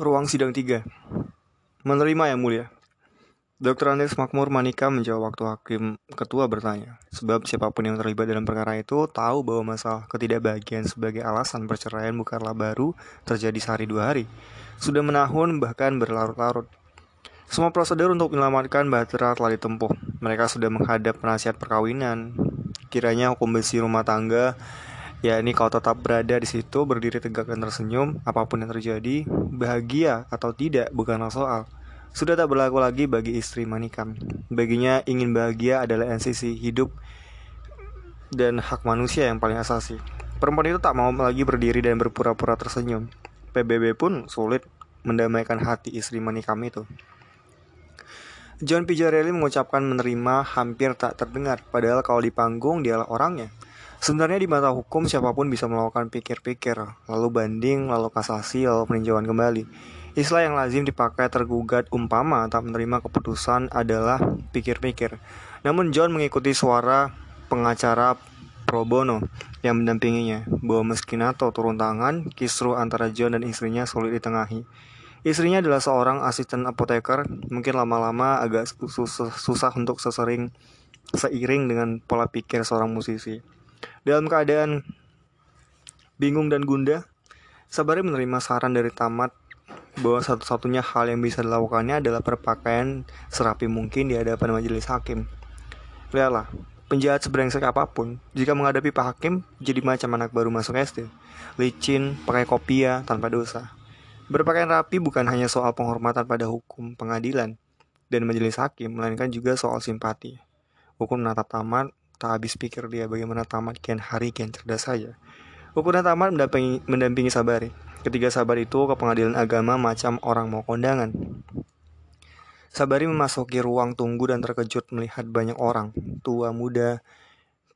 Ruang sidang 3 Menerima yang mulia Dr. Andes Makmur Manika menjawab waktu hakim ketua bertanya Sebab siapa pun yang terlibat dalam perkara itu tahu bahwa masalah ketidakbahagiaan sebagai alasan perceraian bukanlah baru terjadi sehari dua hari Sudah menahun bahkan berlarut-larut semua prosedur untuk menyelamatkan Bahtera telah ditempuh. Mereka sudah menghadap penasihat perkawinan. Kiranya hukum besi rumah tangga Ya ini kau tetap berada di situ berdiri tegak dan tersenyum apa pun yang terjadi bahagia atau tidak bukanlah soal. Sudah tak berlaku lagi bagi istri Manikam. Baginya ingin bahagia adalah esensi hidup dan hak manusia yang paling asasi. Perempuan itu tak mau lagi berdiri dan berpura-pura tersenyum. PBB pun sulit mendamaikan hati istri Manikam itu. John Pijarelli mengucapkan menerima hampir tak terdengar padahal kalau di panggung dialah orangnya Sebenarnya di mata hukum siapa pun bisa melakukan pikir-pikir, lalu banding, lalu kasasi, lalu peninjauan kembali. Istilah yang lazim dipakai tergugat umpama tak menerima keputusan adalah pikir-pikir. Namun John mengikuti suara pengacara pro bono yang mendampinginya, bahwa meski Nato turun tangan, kisru antara John dan istrinya sulit ditengahi. Istrinya adalah seorang asisten apoteker, mungkin lama-lama agak susah, susah untuk sesering seiring dengan pola pikir seorang musisi. Dalam keadaan bingung dan gundah, Sabari menerima saran dari tamat bahwa satu-satunya hal yang bisa dilakukannya adalah berpakaian serapi mungkin di hadapan majelis hakim. Lihatlah, penjahat sebrengsek apa pun, jika menghadapi Pak Hakim, jadi macam anak baru masuk SD. Licin, pakai kopia, tanpa dosa. Berpakaian rapi bukan hanya soal penghormatan pada hukum pengadilan dan majelis hakim, melainkan juga soal simpati. Hukum menatap tamat Tak habis pikir dia bagaimana tamat kian hari kian cerdas saja. Ukuran tamat mendampingi, mendampingi Sabari. Ketiga Sabar itu ke pengadilan agama macam orang mau kondangan. Sabari memasuki ruang tunggu dan terkejut melihat banyak orang, tua muda,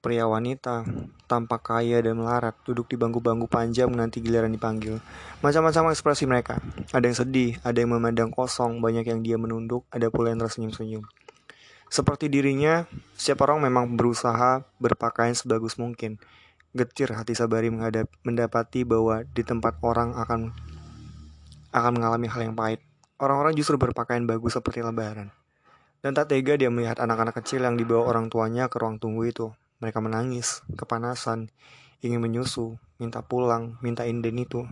pria wanita, tampak kaya dan melarat, duduk di bangku-bangku panjang menanti giliran dipanggil. Macam-macam ekspresi mereka. Ada yang sedih, ada yang memandang kosong, banyak yang dia menunduk, ada pula yang tersenyum-senyum. Seperti dirinya, setiap orang memang berusaha berpakaian sebagus mungkin. Getir hati Sabari menghadap, mendapati bahwa di tempat orang akan akan mengalami hal yang pahit. Orang-orang justru berpakaian bagus seperti lebaran. Dan tak tega dia melihat anak-anak kecil yang dibawa orang tuanya ke ruang tunggu itu. Mereka menangis, kepanasan, ingin menyusu, minta pulang, minta inden itu.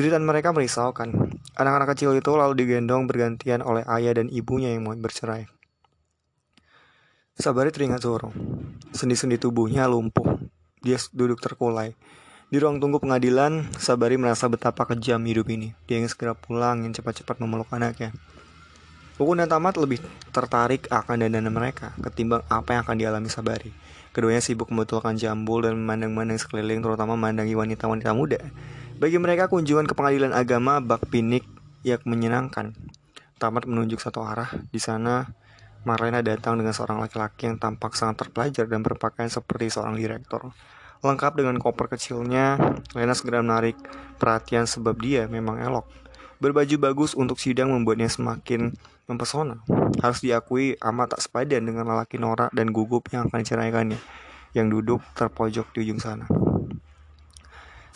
Jeritan mereka merisaukan. Anak-anak kecil itu lalu digendong bergantian oleh ayah dan ibunya yang mau bercerai. Sabari teringat Zoro. Sendi-sendi tubuhnya lumpuh. Dia duduk terkulai. Di ruang tunggu pengadilan, Sabari merasa betapa kejam hidup ini. Dia ingin segera pulang, ingin cepat-cepat memeluk anaknya. Buku dan Tamat lebih tertarik akan dandanan mereka ketimbang apa yang akan dialami Sabari. Keduanya sibuk membetulkan jambul dan memandang-mandang sekeliling, terutama memandangi wanita-wanita muda. Bagi mereka, kunjungan ke pengadilan agama bak pinik yang menyenangkan. Tamat menunjuk satu arah. Di sana, Marlena datang dengan seorang laki-laki yang tampak sangat terpelajar dan berpakaian seperti seorang direktur. Lengkap dengan koper kecilnya, Lena segera menarik perhatian sebab dia memang elok. Berbaju bagus untuk sidang membuatnya semakin mempesona. Harus diakui amat tak sepadan dengan lelaki norak dan gugup yang akan diceraikannya, yang duduk terpojok di ujung sana.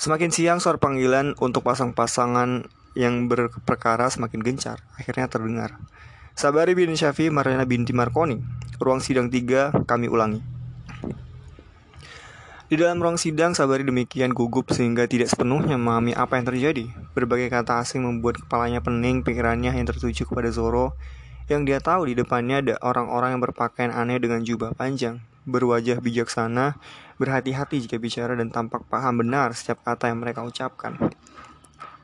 Semakin siang suara panggilan untuk pasang-pasangan yang berperkara semakin gencar, akhirnya terdengar. Sabari bin Syafi Marina binti Marconi Ruang sidang 3 kami ulangi. Di dalam ruang sidang Sabari demikian gugup sehingga tidak sepenuhnya memahami apa yang terjadi. Berbagai kata asing membuat kepalanya pening pikirannya yang tertuju kepada Zoro. Yang dia tahu di depannya ada orang-orang yang berpakaian aneh dengan jubah panjang. Berwajah bijaksana, berhati-hati jika bicara dan tampak paham benar setiap kata yang mereka ucapkan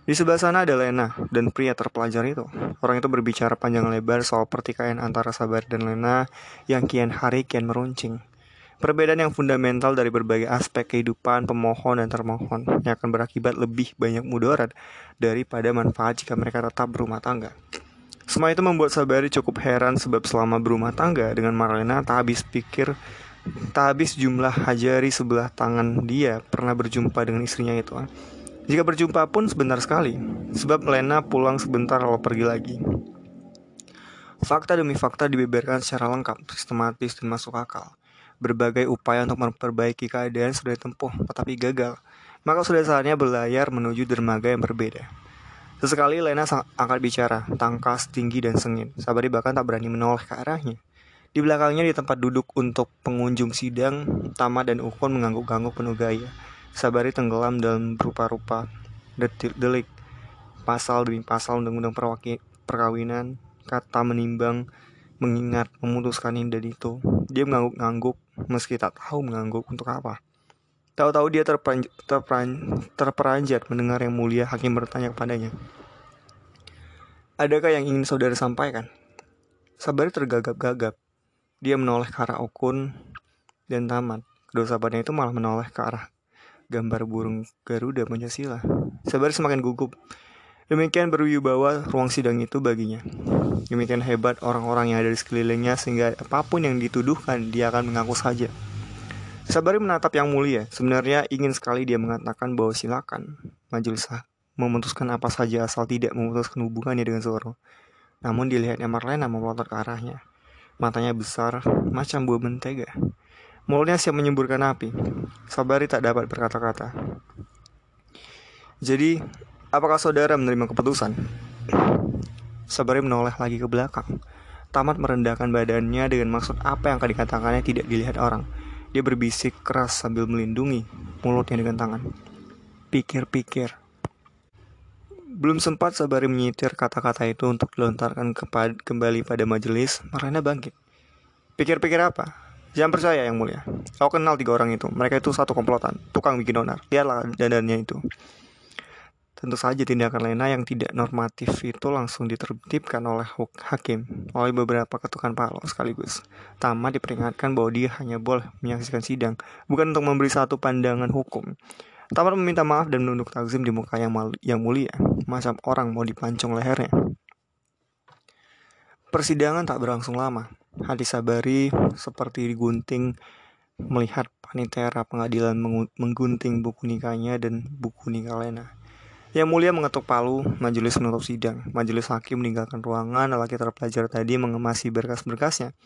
di sebelah sana ada Lena dan pria terpelajar itu. Orang itu berbicara panjang lebar soal pertikaian antara Sabar dan Lena yang kian hari kian meruncing. Perbedaan yang fundamental dari berbagai aspek kehidupan pemohon dan termohon yang akan berakibat lebih banyak mudarat daripada manfaat jika mereka tetap berumah tangga. Semua itu membuat Sabari cukup heran sebab selama berumah tangga dengan Marlena tak habis pikir tak habis jumlah hajari sebelah tangan dia pernah berjumpa dengan istrinya itu. Jika berjumpa pun sebentar sekali, sebab Lena pulang sebentar lalu pergi lagi. Fakta demi fakta dibeberkan secara lengkap, sistematis, dan masuk akal. Berbagai upaya untuk memperbaiki keadaan sudah ditempuh, tetapi gagal. Maka sudah saatnya berlayar menuju dermaga yang berbeda. Sesekali Lena angkat bicara, tangkas, tinggi, dan sengit. Sabari bahkan tak berani menoleh ke arahnya. Di belakangnya di tempat duduk untuk pengunjung sidang, Tama dan Ukon mengangguk-angguk penuh gaya. Sabari tenggelam dalam rupa-rupa delik, pasal demi pasal undang-undang perkawinan, kata menimbang, mengingat, memutuskan ini dan itu. Dia mengangguk-angguk meski tak tahu mengangguk untuk apa. Tahu-tahu dia terperanjat, terperanjat mendengar yang mulia hakim bertanya kepadanya. Adakah yang ingin saudara sampaikan? Sabari tergagap-gagap. Dia menoleh ke arah Okun dan Tamat. Kedua sahabatnya itu malah menoleh ke arah gambar burung Garuda Pancasila. Sabari semakin gugup. Demikian berwibawa ruang sidang itu baginya. Demikian hebat orang-orang yang ada di sekelilingnya sehingga apa pun yang dituduhkan dia akan mengaku saja. Sabari menatap yang mulia. Sebenarnya ingin sekali dia mengatakan bahwa silakan majelis memutuskan apa saja asal tidak memutuskan hubungannya dengan Zoro. Namun dilihatnya Marlena memelotot ke arahnya. Matanya besar, macam buah mentega. Mulutnya siap menyemburkan api. Sabari tak dapat berkata-kata. Jadi, apakah saudara menerima keputusan? Sabari menoleh lagi ke belakang. Tamat merendahkan badannya dengan maksud apa yang akan dikatakannya tidak dilihat orang. Dia berbisik keras sambil melindungi mulutnya dengan tangan. Pikir-pikir. Belum sempat Sabari menyitir kata-kata itu untuk dilontarkan kembali pada majelis, Marlena bangkit. Pikir-pikir apa? Jangan percaya yang mulia. Kau kenal tiga orang itu. Mereka itu satu komplotan, tukang bikin onar. Lihatlah dandannya itu. Tentu saja tindakan Lena yang tidak normatif itu langsung ditertibkan oleh hakim oleh beberapa ketukan palu sekaligus. Tama diperingatkan bahwa dia hanya boleh menyaksikan sidang, bukan untuk memberi satu pandangan hukum. Tama meminta maaf dan menunduk takzim di muka yang, yang mulia, macam orang mau dipancung lehernya. Persidangan tak berlangsung lama. Hati Sabari seperti digunting melihat panitera pengadilan menggunting buku nikahnya dan buku nikah Lena. Yang mulia mengetuk palu, majelis menutup sidang. Majelis hakim meninggalkan ruangan, lelaki terpelajar tadi mengemasi berkas-berkasnya.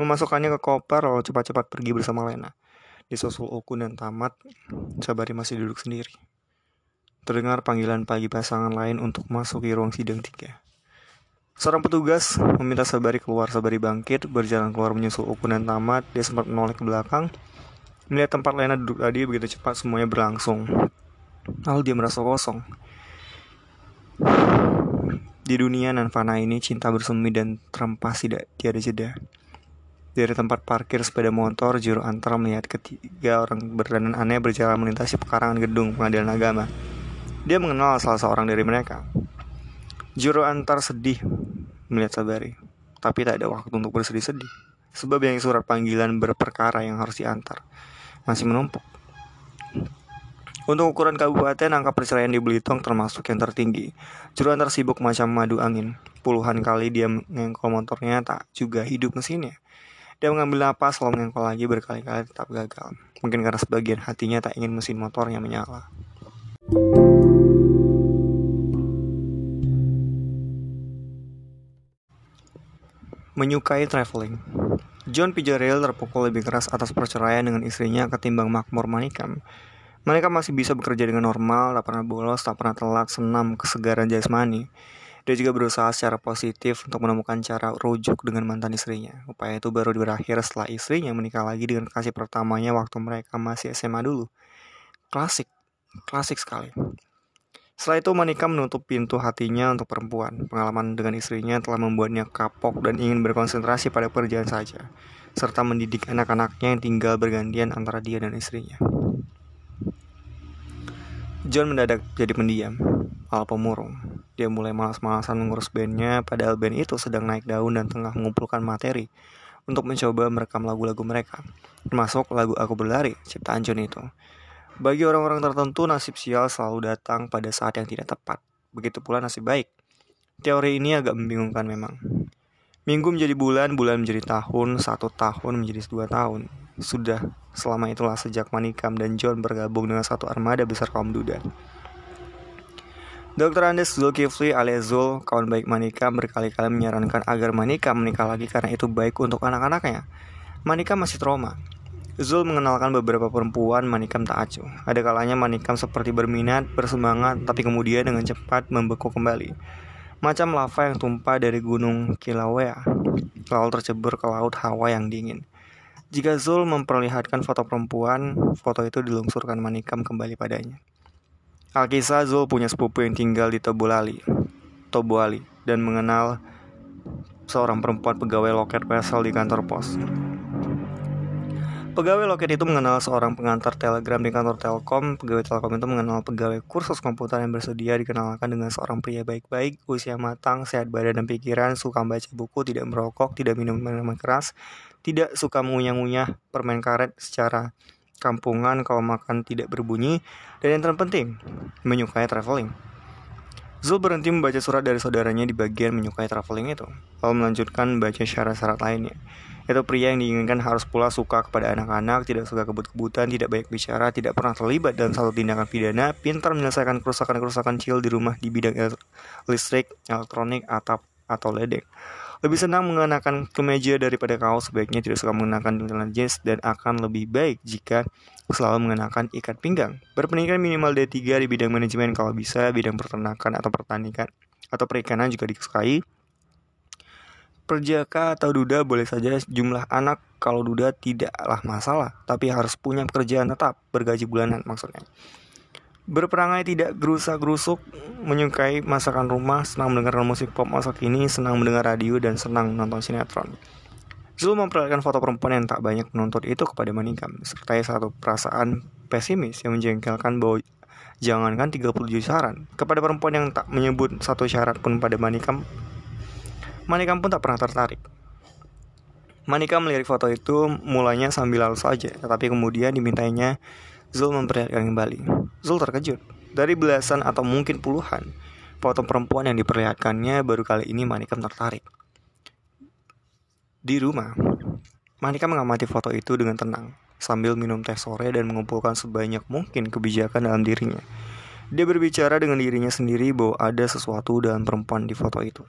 Memasukkannya ke koper, lalu cepat-cepat pergi bersama Lena. Disusul Okun dan Tamat, Sabari masih duduk sendiri. Terdengar panggilan pagi pasangan lain untuk masuk ke ruang sidang tiga. Seorang petugas meminta Sabari keluar. Sabari bangkit, berjalan keluar menyusul Okun dan Tamat. Dia sempat menoleh ke belakang. Melihat tempat Lena duduk tadi, begitu cepat semuanya berlangsung. Lalu dia merasa kosong. Di dunia nan fana ini, cinta bersemi dan terempas tidak tiada jeda. Dari tempat parkir sepeda motor, juru antar melihat ketiga orang berdandan aneh berjalan melintasi pekarangan gedung pengadilan agama. Dia mengenal salah seorang dari mereka. Juru antar sedih melihat Sabari, tapi tak ada waktu untuk bersedih-sedih. Sebab yang surat panggilan berperkara yang harus diantar masih menumpuk. Untuk ukuran kabupaten, angka perceraian di Belitung termasuk yang tertinggi. Juru antar sibuk macam madu angin. Puluhan kali dia mengengkol motornya tak juga hidup mesinnya. Dia mengambil napas lalu mengengkol lagi berkali-kali tetap gagal. Mungkin karena sebagian hatinya tak ingin mesin motornya menyala. Menyukai traveling John Fitzgerald terpukul lebih keras atas perceraian dengan istrinya ketimbang Makmur Manikam. Mereka masih bisa bekerja dengan normal, tak pernah bolos, tak pernah telat, senam, kesegaran jasmani. Dia juga berusaha secara positif untuk menemukan cara rujuk dengan mantan istrinya. Upaya itu baru berakhir setelah istrinya menikah lagi dengan kasih pertamanya waktu mereka masih SMA dulu. Klasik, klasik sekali. Setelah itu Monica menutup pintu hatinya untuk perempuan. Pengalaman dengan istrinya telah membuatnya kapok dan ingin berkonsentrasi pada pekerjaan saja, serta mendidik anak-anaknya yang tinggal bergantian antara dia dan istrinya. John mendadak jadi pendiam, ala pemurung. Dia mulai malas-malasan mengurus bandnya, padahal band itu sedang naik daun dan tengah mengumpulkan materi untuk mencoba merekam lagu-lagu mereka, termasuk lagu Aku Berlari, ciptaan John itu. Bagi orang-orang tertentu, nasib sial selalu datang pada saat yang tidak tepat. Begitu pula nasib baik. Teori ini agak membingungkan memang. Minggu menjadi bulan, bulan menjadi tahun, satu tahun menjadi dua tahun. Sudah selama itulah sejak Manikam dan John bergabung dengan satu armada besar kaum duda. Dr. Andes Zulkifli alias Zul, kawan baik Manikam berkali-kali menyarankan agar Manikam menikah lagi karena itu baik untuk anak-anaknya. Manikam masih trauma. Zul mengenalkan beberapa perempuan Manikam tak acuh. Ada kalanya Manikam seperti berminat, bersemangat, tapi kemudian dengan cepat membeku kembali. Macam lava yang tumpah dari gunung Kilauea, lalu tercebur ke laut hawa yang dingin. Jika Zul memperlihatkan foto perempuan, foto itu dilungsurkan Manikam kembali padanya. Alkisah Zul punya sepupu yang tinggal di Tobolali, Toboali, dan mengenal seorang perempuan pegawai loket pesel di kantor pos. Pegawai loket itu mengenal seorang pengantar telegram di kantor Telkom. Pegawai Telkom itu mengenal pegawai kursus komputer yang bersedia dikenalkan dengan seorang pria baik-baik, usia matang, sehat badan dan pikiran, suka membaca buku, tidak merokok, tidak minum minuman keras, tidak suka mengunyah-ngunyah permen karet secara kampungan kalau makan tidak berbunyi, dan yang terpenting, menyukai traveling. Zul berhenti membaca surat dari saudaranya di bagian menyukai traveling itu, lalu melanjutkan membaca syarat-syarat lainnya. Itu pria yang diinginkan harus pula suka kepada anak-anak, tidak suka kebut-kebutan, tidak banyak bicara, tidak pernah terlibat dalam satu tindakan pidana, pintar menyelesaikan kerusakan-kerusakan kecil di rumah di bidang listrik, elektronik, atap, atau ledeng. Lebih senang mengenakan kemeja daripada kaos, sebaiknya tidak suka mengenakan celana jeans dan akan lebih baik jika selalu mengenakan ikat pinggang. Berpendidikan minimal D3 di bidang manajemen kalau bisa, bidang peternakan atau pertanian atau perikanan juga disukai perjaka atau duda boleh saja jumlah anak kalau duda tidaklah masalah, tapi harus punya pekerjaan tetap, bergaji bulanan maksudnya. Berperangai tidak gerusak-gerusuk, menyukai masakan rumah, senang mendengar musik pop masa kini, senang mendengar radio, dan senang menonton sinetron. Zul memperlihatkan foto perempuan yang tak banyak menuntut itu kepada Manikam, serta satu perasaan pesimis yang menjengkelkan bahwa jangankan 37 saran. Kepada perempuan yang tak menyebut satu syarat pun pada Manikam, Manikam pun tak pernah tertarik. Manika melirik foto itu mulanya sambil lalu saja, tetapi kemudian dimintainya Zul memperlihatkan kembali. Zul terkejut. Dari belasan atau mungkin puluhan foto perempuan yang diperlihatkannya baru kali ini Manikam tertarik. Di rumah, Manikam mengamati foto itu dengan tenang, sambil minum teh sore dan mengumpulkan sebanyak mungkin kebijakan dalam dirinya. Dia berbicara dengan dirinya sendiri bahwa ada sesuatu dalam perempuan di foto itu.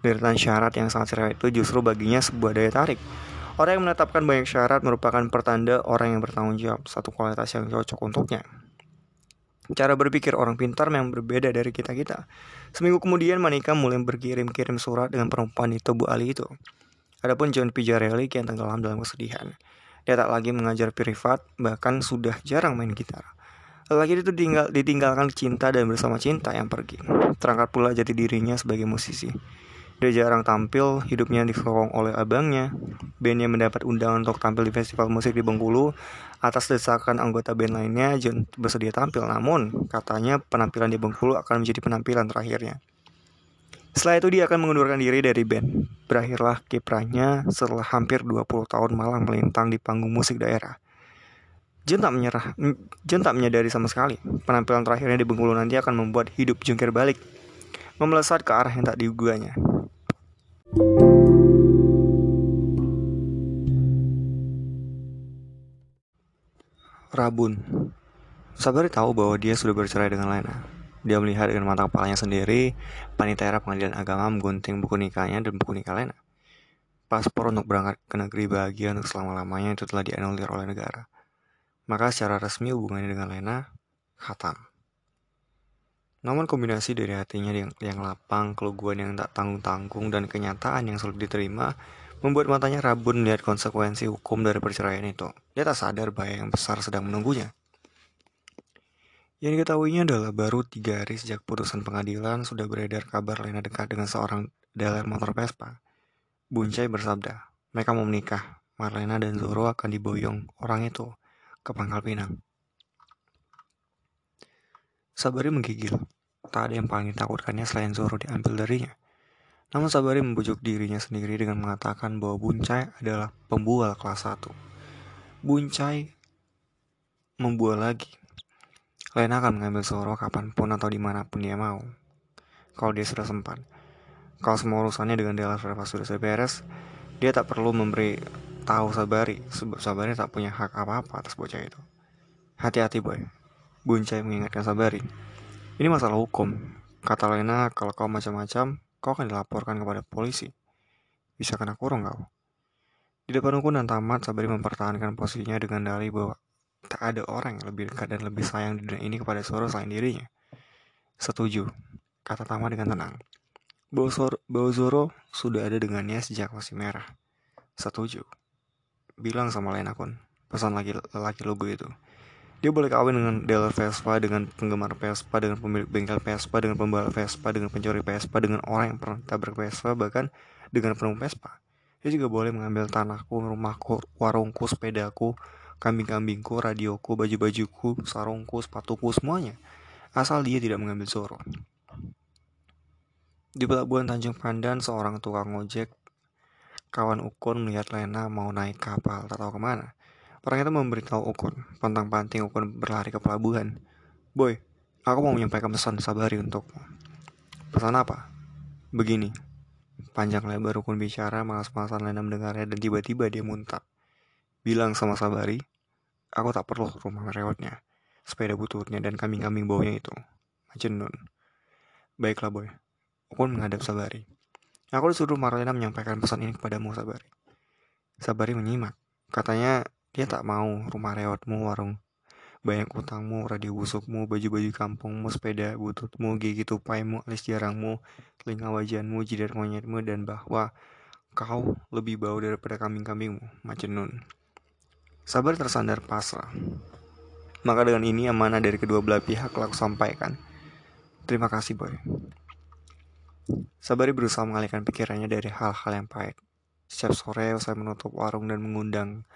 Deretan syarat yang sangat cerewet itu justru baginya sebuah daya tarik. Orang yang menetapkan banyak syarat merupakan pertanda orang yang bertanggung jawab, satu kualitas yang cocok untuknya. Cara berpikir orang pintar memang berbeda dari kita-kita. Seminggu kemudian Manika mulai berkirim-kirim surat dengan perempuan itu Bu Ali itu. Adapun John Pijarelli yang tenggelam dalam kesedihan. Dia tak lagi mengajar privat, bahkan sudah jarang main gitar. Lelaki itu tinggal, ditinggalkan cinta dan bersama cinta yang pergi. Terangkat pula jati dirinya sebagai musisi. Dia jarang tampil, hidupnya disokong oleh abangnya. Bandnya mendapat undangan untuk tampil di festival musik di Bengkulu. Atas desakan anggota band lainnya, John bersedia tampil. Namun, katanya penampilan di Bengkulu akan menjadi penampilan terakhirnya. Setelah itu dia akan mengundurkan diri dari band. Berakhirlah kiprahnya setelah hampir 20 tahun malah melintang di panggung musik daerah. John tak menyerah, John tak menyadari sama sekali. Penampilan terakhirnya di Bengkulu nanti akan membuat hidup jungkir balik, memelesat ke arah yang tak diguganya. Rabun Sabari tahu bahwa dia sudah bercerai dengan Lena. Dia melihat dengan mata kepalanya sendiri, panitera pengadilan agama menggunting buku nikahnya dan buku nikah Lena. Paspor untuk berangkat ke negeri bahagia untuk selama-lamanya itu telah dianulir oleh negara. Maka secara resmi hubungannya dengan Lena khatam. Namun kombinasi dari hatinya yang, yang lapang, keluguan yang tak tanggung-tanggung, dan kenyataan yang sulit diterima membuat matanya rabun melihat konsekuensi hukum dari perceraian itu. Dia tak sadar bahaya yang besar sedang menunggunya. Yang diketahuinya adalah baru tiga hari sejak putusan pengadilan sudah beredar kabar Lena dekat dengan seorang dealer motor Vespa. Buncai bersabda, mereka mau menikah. Marlena dan Zoro akan diboyong orang itu ke Pangkal Pinang. Sabari menggigil. Tak ada yang paling ditakutkannya selain Zoro diambil darinya. Namun Sabari membujuk dirinya sendiri dengan mengatakan bahwa Buncai adalah pembual kelas 1. Buncai membual lagi. Lena akan mengambil Zoro kapan pun atau di mana pun dia mau. Kalau dia sudah sempat. Kalau semua urusannya dengan Della Verva sudah beres, dia tak perlu memberi tahu Sabari, sebab Sabari tak punya hak apa-apa atas bocah itu. Hati-hati boy, Buncai mengingatkan Sabari. Ini masalah hukum. Kata Lena, kalau kau macam-macam, kau akan dilaporkan kepada polisi. Bisa kena kurung kau. Di depan ukuran tamat, Sabari mempertahankan posisinya dengan dalih bahwa tak ada orang yang lebih dekat dan lebih sayang di dunia ini kepada Zoro selain dirinya. Setuju, kata Tama dengan tenang. Bahwa sudah ada dengannya sejak masih merah. Setuju. Bilang sama lain akun, pesan lagi laki logo itu. Dia boleh kawin dengan dealer Vespa, dengan penggemar Vespa, dengan pemilik bengkel Vespa, dengan pembalap Vespa, dengan pencuri Vespa, dengan orang yang pernah tabrak Vespa, bahkan dengan penumpang Vespa. Dia juga boleh mengambil tanahku, rumahku, warungku, sepedaku, kambing-kambingku, radioku, baju-bajuku, sarungku, sepatuku, semuanya. Asal dia tidak mengambil Zoro. Di pelabuhan Tanjung Pandan, seorang tukang ojek, kawan Ukun melihat Lena mau naik kapal, tak tahu ke mana. Orang itu memberitahu Ukun, pantang-panting Ukun berlari ke pelabuhan. Boy, aku mau menyampaikan pesan Sabari untukmu. Pesan apa? Begini, Panjang lebar Ukun bicara, malas-malasan Lena mendengarnya dan tiba-tiba dia muntah. Bilang sama Sabari, aku tak perlu rumah rewotnya, sepeda bututnya dan kambing-kambing baunya itu. Majnun. Baiklah boy. Ukun menghadap Sabari. Aku disuruh Marlena menyampaikan pesan ini kepadamu Sabari. Sabari menyimak. Katanya dia tak mau rumah rewotmu, warung banyak utangmu, radio busukmu, baju-baju kampungmu, sepeda bututmu, gigi tupaimu, alis jarangmu, telinga wajanmu, jidat monyetmu, dan bahwa kau lebih bau daripada kambing-kambingmu, Macenun. Sabar tersandar pasrah. Maka dengan ini amanah dari kedua belah pihak telah sampaikan. Terima kasih, Boy. Sabari berusaha mengalihkan pikirannya dari hal-hal yang pahit. Setiap sore usai menutup warung dan mengundang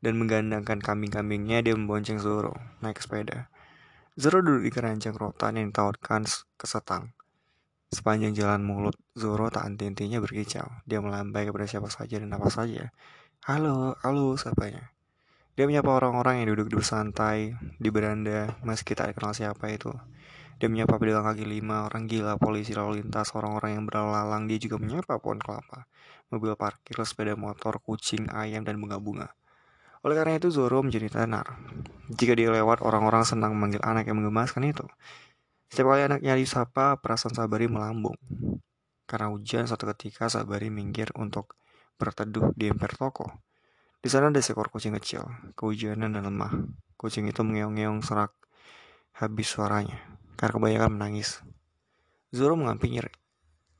dan menggandangkan kambing-kambingnya dia membonceng Zoro naik sepeda. Zoro duduk di keranjang rotan yang ditautkan ke setang. Sepanjang jalan mulut, Zoro tak henti-hentinya berkicau. Dia melambai kepada siapa saja dan apa saja. Halo, halo, sapanya. Dia menyapa orang-orang yang duduk bersantai di beranda, meski tak dikenal siapa itu. Dia menyapa pedagang kaki lima, orang gila, polisi lalu lintas, orang-orang yang berlalang. Dia juga menyapa pohon kelapa, mobil parkir, sepeda motor, kucing, ayam, dan bunga-bunga. Oleh karena itu Zoro menjadi tenar. Jika dia lewat, orang-orang senang memanggil anak yang menggemaskan itu. Setiap kali anaknya disapa, perasaan Sabari melambung. Karena hujan, satu ketika Sabari minggir untuk berteduh di emper toko. Di sana ada seekor kucing kecil, kehujanan dan lemah. Kucing itu mengeong-ngeong serak habis suaranya, karena kebanyakan menangis. Zoro mengampirinya.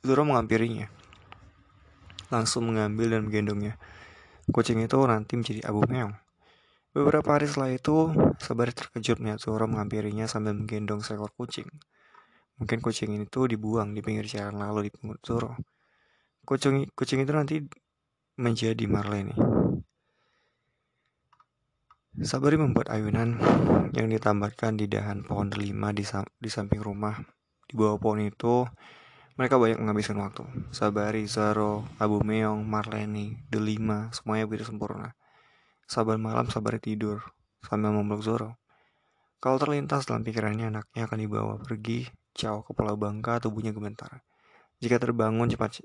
Zoro mengampirinya. Langsung mengambil dan menggendongnya. Kucing itu nanti menjadi abu meong. Beberapa hari setelah itu, Sabari terkejut melihat Zoro menghampirinya sambil menggendong seekor kucing. Mungkin kucing itu dibuang di pinggir jalan lalu di pungut Zoro. Kucing, kucing itu nanti menjadi Marlene. Sabari membuat ayunan yang ditambatkan di dahan pohon delima di, di samping rumah. Di bawah pohon itu, mereka banyak menghabiskan waktu. Sabari, Zaro, Abu Meong, Marleni, delima, semuanya begitu sempurna. Sabar malam, Sabari tidur, sambil memeluk Zoro. Kalau terlintas dalam pikirannya anaknya akan dibawa pergi jauh ke Pulau Bangka, tubuhnya gemetar. Jika terbangun cepat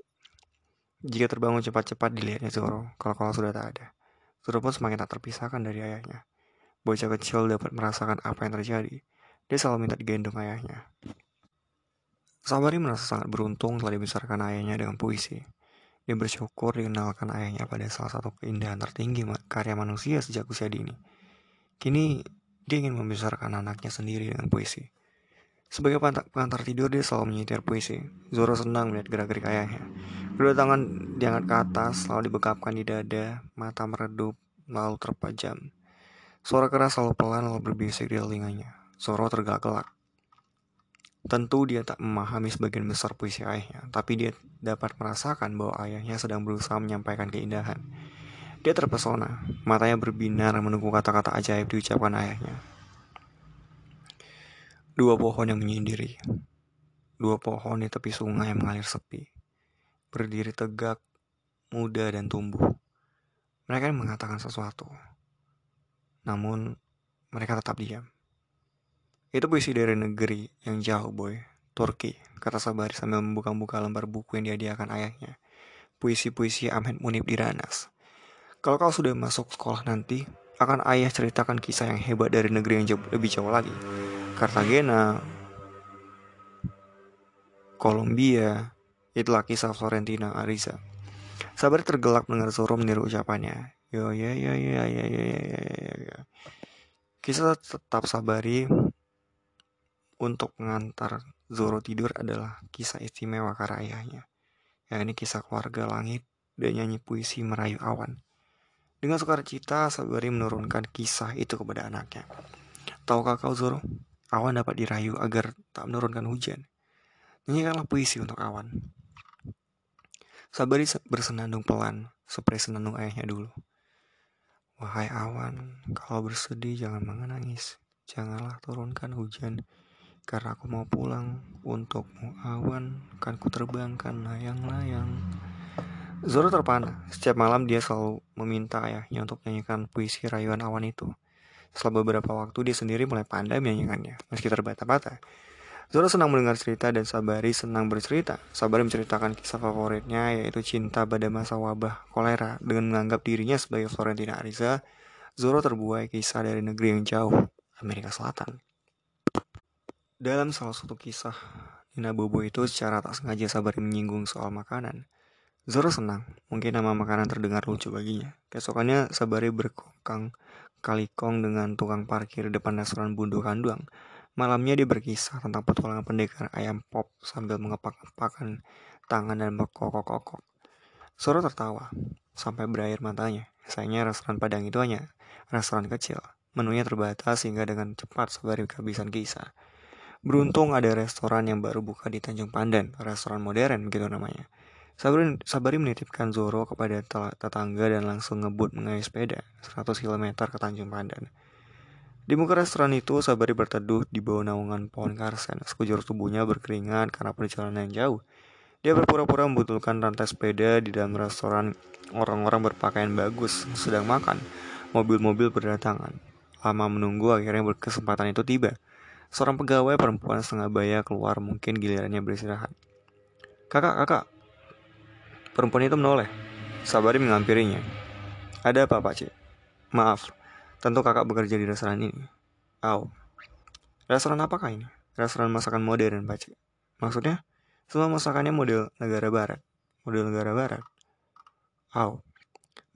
jika terbangun cepat-cepat dilihatnya Zoro, kalau-kalau sudah tak ada. Zoro pun semakin tak terpisahkan dari ayahnya. Bocah kecil dapat merasakan apa yang terjadi. Dia selalu minta digendong ayahnya. Sabari merasa sangat beruntung telah dibesarkan ayahnya dengan puisi. Dia bersyukur dikenalkan ayahnya pada salah satu keindahan tertinggi karya manusia sejak usia dini. Kini, dia ingin membesarkan anaknya sendiri dengan puisi. Sebagai pengantar tidur, dia selalu menyitir puisi. Zoro senang melihat gerak-gerik ayahnya. Kedua tangan diangkat ke atas, lalu dibekapkan di dada, mata meredup, lalu terpajam. Suara keras selalu pelan lalu berbisik di telinganya. Zoro tergelak-gelak. Tentu dia tak memahami sebagian besar puisi ayahnya, tapi dia dapat merasakan bahwa ayahnya sedang berusaha menyampaikan keindahan. Dia terpesona, matanya berbinar menunggu kata-kata ajaib diucapkan ayahnya. Dua pohon yang menyendiri, dua pohon di tepi sungai yang mengalir sepi berdiri tegak, muda dan tumbuh. Mereka mengatakan sesuatu. Namun, mereka tetap diam. Itu puisi dari negeri yang jauh boy, Turki, kata Sabari sambil membuka-buka lembar buku yang dihadiahkan ayahnya. Puisi-puisi Ahmed Munib Diranas. Kalau kau sudah masuk sekolah nanti, akan ayah ceritakan kisah yang hebat dari negeri yang jauh, lebih jauh lagi. Cartagena, Kolombia, itulah kisah Florentina Ariza. Sabari tergelak mendengar suruh meniru ucapannya. Yo ya ya ya ya ya ya ya. Kisah tetap Sabari untuk mengantar Zoro tidur adalah kisah istimewa karena ayahnya. Yang ini kisah keluarga langit dan nyanyi puisi merayu awan. Dengan sukacita, Sabari menurunkan kisah itu kepada anaknya. Tahukah kau Zoro, awan dapat dirayu agar tak menurunkan hujan. Nyanyikanlah puisi untuk awan. Sabari bersenandung pelan, seperti senandung ayahnya dulu. Wahai awan, kalau bersedih jangan menangis. Janganlah turunkan hujan, karena aku mau pulang. Untukmu awan, kan ku terbangkan layang-layang. Zoro terpana. Setiap malam dia selalu meminta ayahnya untuk menyanyikan puisi rayuan awan itu. Setelah beberapa waktu dia sendiri mulai pandai menyanyikannya, meski terbata-bata. Zoro senang mendengar cerita dan Sabari senang bercerita. Sabari menceritakan kisah favoritnya yaitu cinta pada masa wabah kolera. Dengan menganggap dirinya sebagai Florentina Ariza, Zoro terbuai kisah dari negeri yang jauh, Amerika Selatan. Dalam salah satu kisah, Nina Bobo itu secara tak sengaja Sabari menyinggung soal makanan. Zoro senang, mungkin nama makanan terdengar lucu baginya. Keesokannya Sabari berkongkang kalikong dengan tukang parkir depan restoran Bundu Kanduang. Malamnya dia berkisah tentang petualangan pendekar ayam pop sambil mengepak-epakan tangan dan berkokok-kokok. Soro tertawa, sampai berair matanya. Sayangnya restoran Padang itu hanya restoran kecil. Menunya terbatas sehingga dengan cepat sebari kehabisan kisah. Beruntung ada restoran yang baru buka di Tanjung Pandan, restoran modern gitu namanya. Sabari, Sabari menitipkan Zoro kepada tetangga dan langsung ngebut mengayuh sepeda 100 km ke Tanjung Pandan. Di muka restoran itu, Sabari berteduh di bawah naungan pohon karsen. Sekujur tubuhnya berkeringat karena perjalanan yang jauh. Dia berpura-pura membutuhkan rantai sepeda di dalam restoran. Orang-orang berpakaian bagus sedang makan. Mobil-mobil berdatangan. Lama menunggu, akhirnya berkesempatan itu tiba. Seorang pegawai perempuan setengah baya keluar mungkin gilirannya beristirahat. Kakak, kakak. Perempuan itu menoleh. Sabari mengampirinya. Ada apa, Pak Cik? Maaf, Tentu kakak bekerja di restoran ini. Oh, restoran apakah ini? Restoran masakan modern, Pak Cik. Maksudnya, semua masakannya model negara barat. Model negara barat. Oh,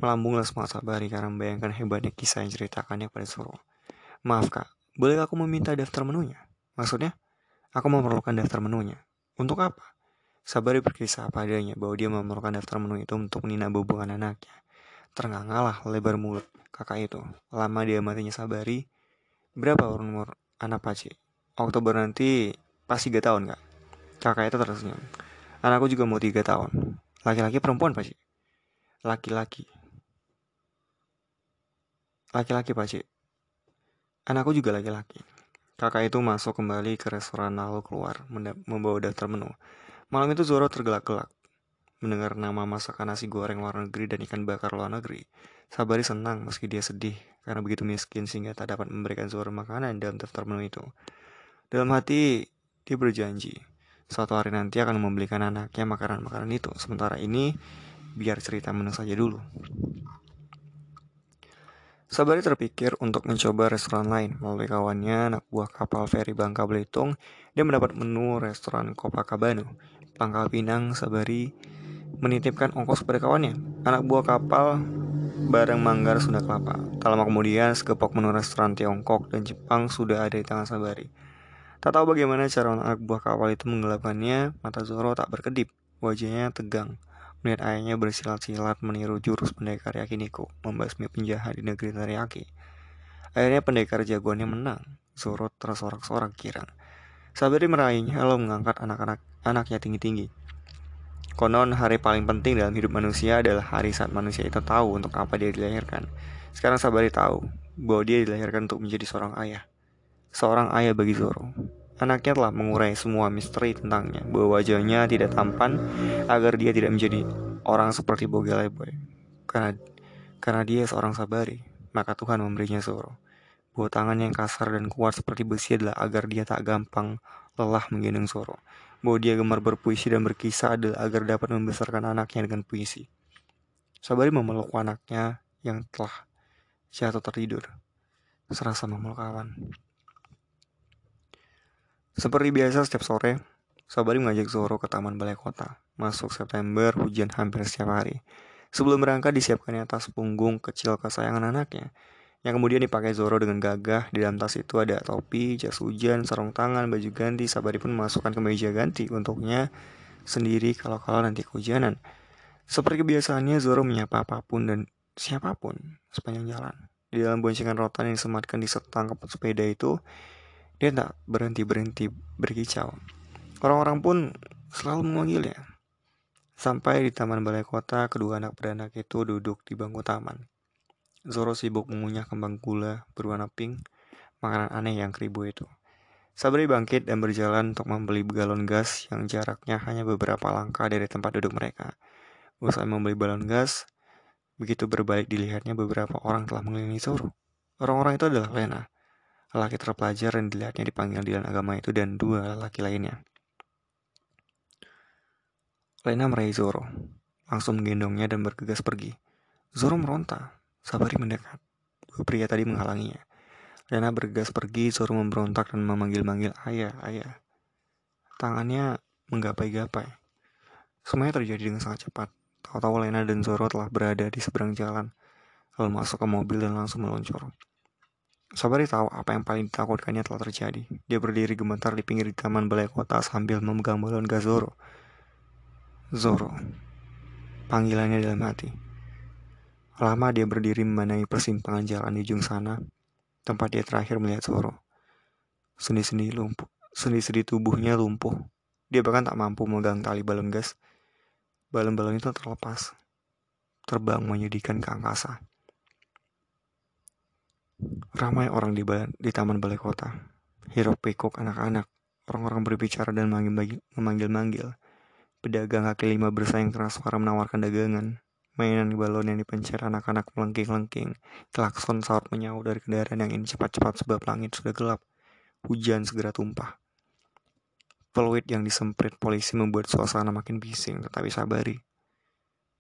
melambunglah semangat Sabari karena membayangkan hebatnya kisah yang ceritakannya pada Suro. Maaf kak, boleh aku meminta daftar menunya? Maksudnya, aku memerlukan daftar menunya. Untuk apa? Sabari berkisah padanya bahwa dia memerlukan daftar menu itu untuk Nina bubungan anaknya. Ternganga lebar mulut kakak itu. Lama dia matinya Sabari. Berapa umur anak Paci? Oktober nanti pas 3 tahun kak. Kakak itu tersenyum. Anakku juga mau 3 tahun. Laki-laki perempuan Paci? Laki-laki. Laki-laki Paci. Anakku juga laki-laki. Kakak itu masuk kembali ke restoran lalu keluar membawa daftar menu. Malam itu Zoro tergelak-gelak mendengar nama masakan nasi goreng luar negeri dan ikan bakar luar negeri. Sabari senang meski dia sedih karena begitu miskin sehingga tak dapat memberikan suara makanan dalam daftar menu itu. Dalam hati, dia berjanji suatu hari nanti akan membelikan anaknya makanan-makanan itu. Sementara ini, biar cerita menu saja dulu. Sabari terpikir untuk mencoba restoran lain melalui kawannya anak buah kapal feri Bangka Belitung. Dia mendapat menu restoran Copacabana, Pangkal Pinang. Sabari menitipkan ongkos kepada kawannya. Anak buah kapal bareng manggar Sunda Kelapa. Tak lama kemudian, segepok menu restoran Tiongkok dan Jepang sudah ada di tangan Sabari. Tak tahu bagaimana cara anak buah kapal itu menggelapkannya, mata Zoro tak berkedip, wajahnya tegang. Melihat ayahnya bersilat-silat meniru jurus pendekar Yakiniko, membasmi penjahat di negeri Teriyaki. Akhirnya pendekar jagoannya menang. Zoro tersorak-sorak kirang. Sabari meraihnya lalu mengangkat anak-anak anaknya tinggi-tinggi. Konon hari paling penting dalam hidup manusia adalah hari saat manusia itu tahu untuk apa dia dilahirkan. Sekarang Sabari tahu bahwa dia dilahirkan untuk menjadi seorang ayah. Seorang ayah bagi Zoro. Anaknya telah mengurai semua misteri tentangnya, bahwa wajahnya tidak tampan agar dia tidak menjadi orang seperti Bogele Boy. Karena karena dia seorang Sabari, maka Tuhan memberinya Zoro. Bahwa tangan yang kasar dan kuat seperti besi adalah agar dia tak gampang lelah menggendong Zoro bahwa dia gemar berpuisi dan berkisah adalah agar dapat membesarkan anaknya dengan puisi. Sabari memeluk anaknya yang telah jatuh tertidur, serasa memeluk awan. Seperti biasa setiap sore, Sabari mengajak Zoro ke taman balai kota. Masuk September, hujan hampir setiap hari. Sebelum berangkat disiapkannya tas punggung kecil kesayangan anaknya. Yang kemudian dipakai Zoro dengan gagah. Di dalam tas itu ada topi, jas hujan, sarung tangan, baju ganti. Sabari pun memasukkan kemeja ganti untuknya sendiri kalau-kalau nanti kehujanan. Seperti kebiasaannya, Zoro menyapa apa pun dan siapa pun sepanjang jalan. Di dalam boncengan rotan yang disematkan di setang keput sepeda itu, dia tak berhenti-berhenti berkicau. Orang-orang pun selalu memanggilnya. Sampai di taman balai kota, kedua anak beranak itu duduk di bangku taman. Zoro sibuk mengunyah kembang gula berwarna pink, makanan aneh yang keribu itu. Sabri bangkit dan berjalan untuk membeli galon gas yang jaraknya hanya beberapa langkah dari tempat duduk mereka. Usai membeli balon gas, begitu berbalik dilihatnya beberapa orang telah mengelilingi Zoro. Orang-orang itu adalah Lena, lelaki terpelajar yang dilihatnya dipanggil di dalam agama itu dan dua lelaki lainnya. Lena meraih Zoro, langsung menggendongnya dan bergegas pergi. Zoro meronta, Sabari mendekat. Dua pria tadi menghalanginya. Lena bergegas pergi, Zoro memberontak dan memanggil-manggil ayah, ayah. Tangannya menggapai-gapai. Semuanya terjadi dengan sangat cepat. Tahu-tahu Lena dan Zoro telah berada di seberang jalan, lalu masuk ke mobil dan langsung meluncur. Sabari tahu apa yang paling ditakutkannya telah terjadi. Dia berdiri gemetar di pinggir taman balai kota sambil memegang balon gas Zoro. Zoro. Panggilannya dalam hati. Lama dia berdiri memandangi persimpangan jalan di ujung sana, tempat dia terakhir melihat Zoro. Sendi-sendi lumpuh, sendi-sendi tubuhnya lumpuh. Dia bahkan tak mampu memegang tali balon gas. Balon-balon itu terlepas, terbang menyedihkan ke angkasa. Ramai orang di, di taman balai kota. Hirok pikuk anak-anak. Orang-orang berbicara dan memanggil-manggil. Pedagang kaki lima bersaing keras suara menawarkan dagangan. Mainan balon yang dipencet anak-anak melengking-lengking. Klakson saat menyaut dari kendaraan yang ini cepat-cepat sebab langit sudah gelap. Hujan segera tumpah. Peluit yang disemprit polisi membuat suasana makin bising, tetapi sabari.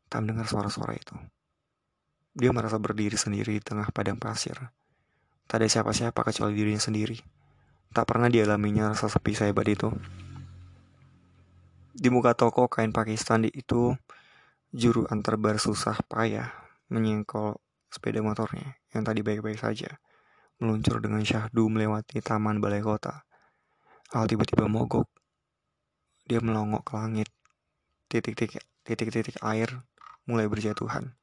Tak mendengar suara-suara itu. Dia merasa berdiri sendiri di tengah padang pasir. Tak ada siapa-siapa kecuali dirinya sendiri. Tak pernah dialaminya rasa sepi sehebat itu. Di muka toko kain Pakistan itu, juru antar bar susah payah menyengkol sepeda motornya yang tadi baik-baik saja. Meluncur dengan syahdu melewati taman balai kota. Al tiba-tiba mogok. Dia melongok ke langit. Titik-titik titik-titik air mulai berjatuhan.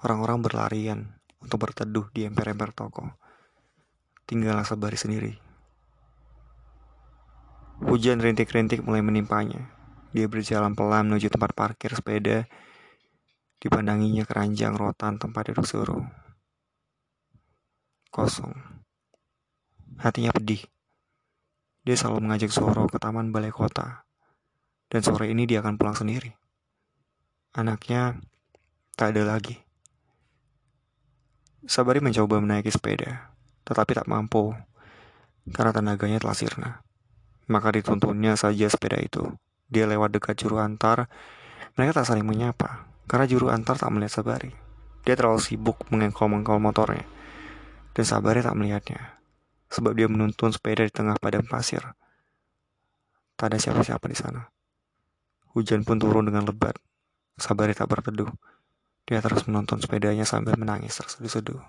Orang-orang berlarian untuk berteduh di emper-emper toko. Tinggallah sebaris sendiri. Hujan rintik-rintik mulai menimpanya. Dia berjalan pelan menuju tempat parkir sepeda. Dipandanginya keranjang rotan tempat duduk suruh. Kosong. Hatinya pedih. Dia selalu mengajak Zoro ke taman balai kota. Dan sore ini dia akan pulang sendiri. Anaknya tak ada lagi. Sabari mencoba menaiki sepeda, tetapi tak mampu karena tenaganya telah sirna. Maka dituntunnya saja sepeda itu. Dia lewat dekat juru antar. Mereka tak saling menyapa, karena juru antar tak melihat Sabari. Dia terlalu sibuk mengengkol-mengkol motornya. Dan Sabari tak melihatnya, sebab dia menuntun sepeda di tengah padang pasir. Tak ada siapa-siapa di sana. Hujan pun turun dengan lebat. Sabari tak berteduh. Dia terus menonton sepedanya sambil menangis terseduh-seduh.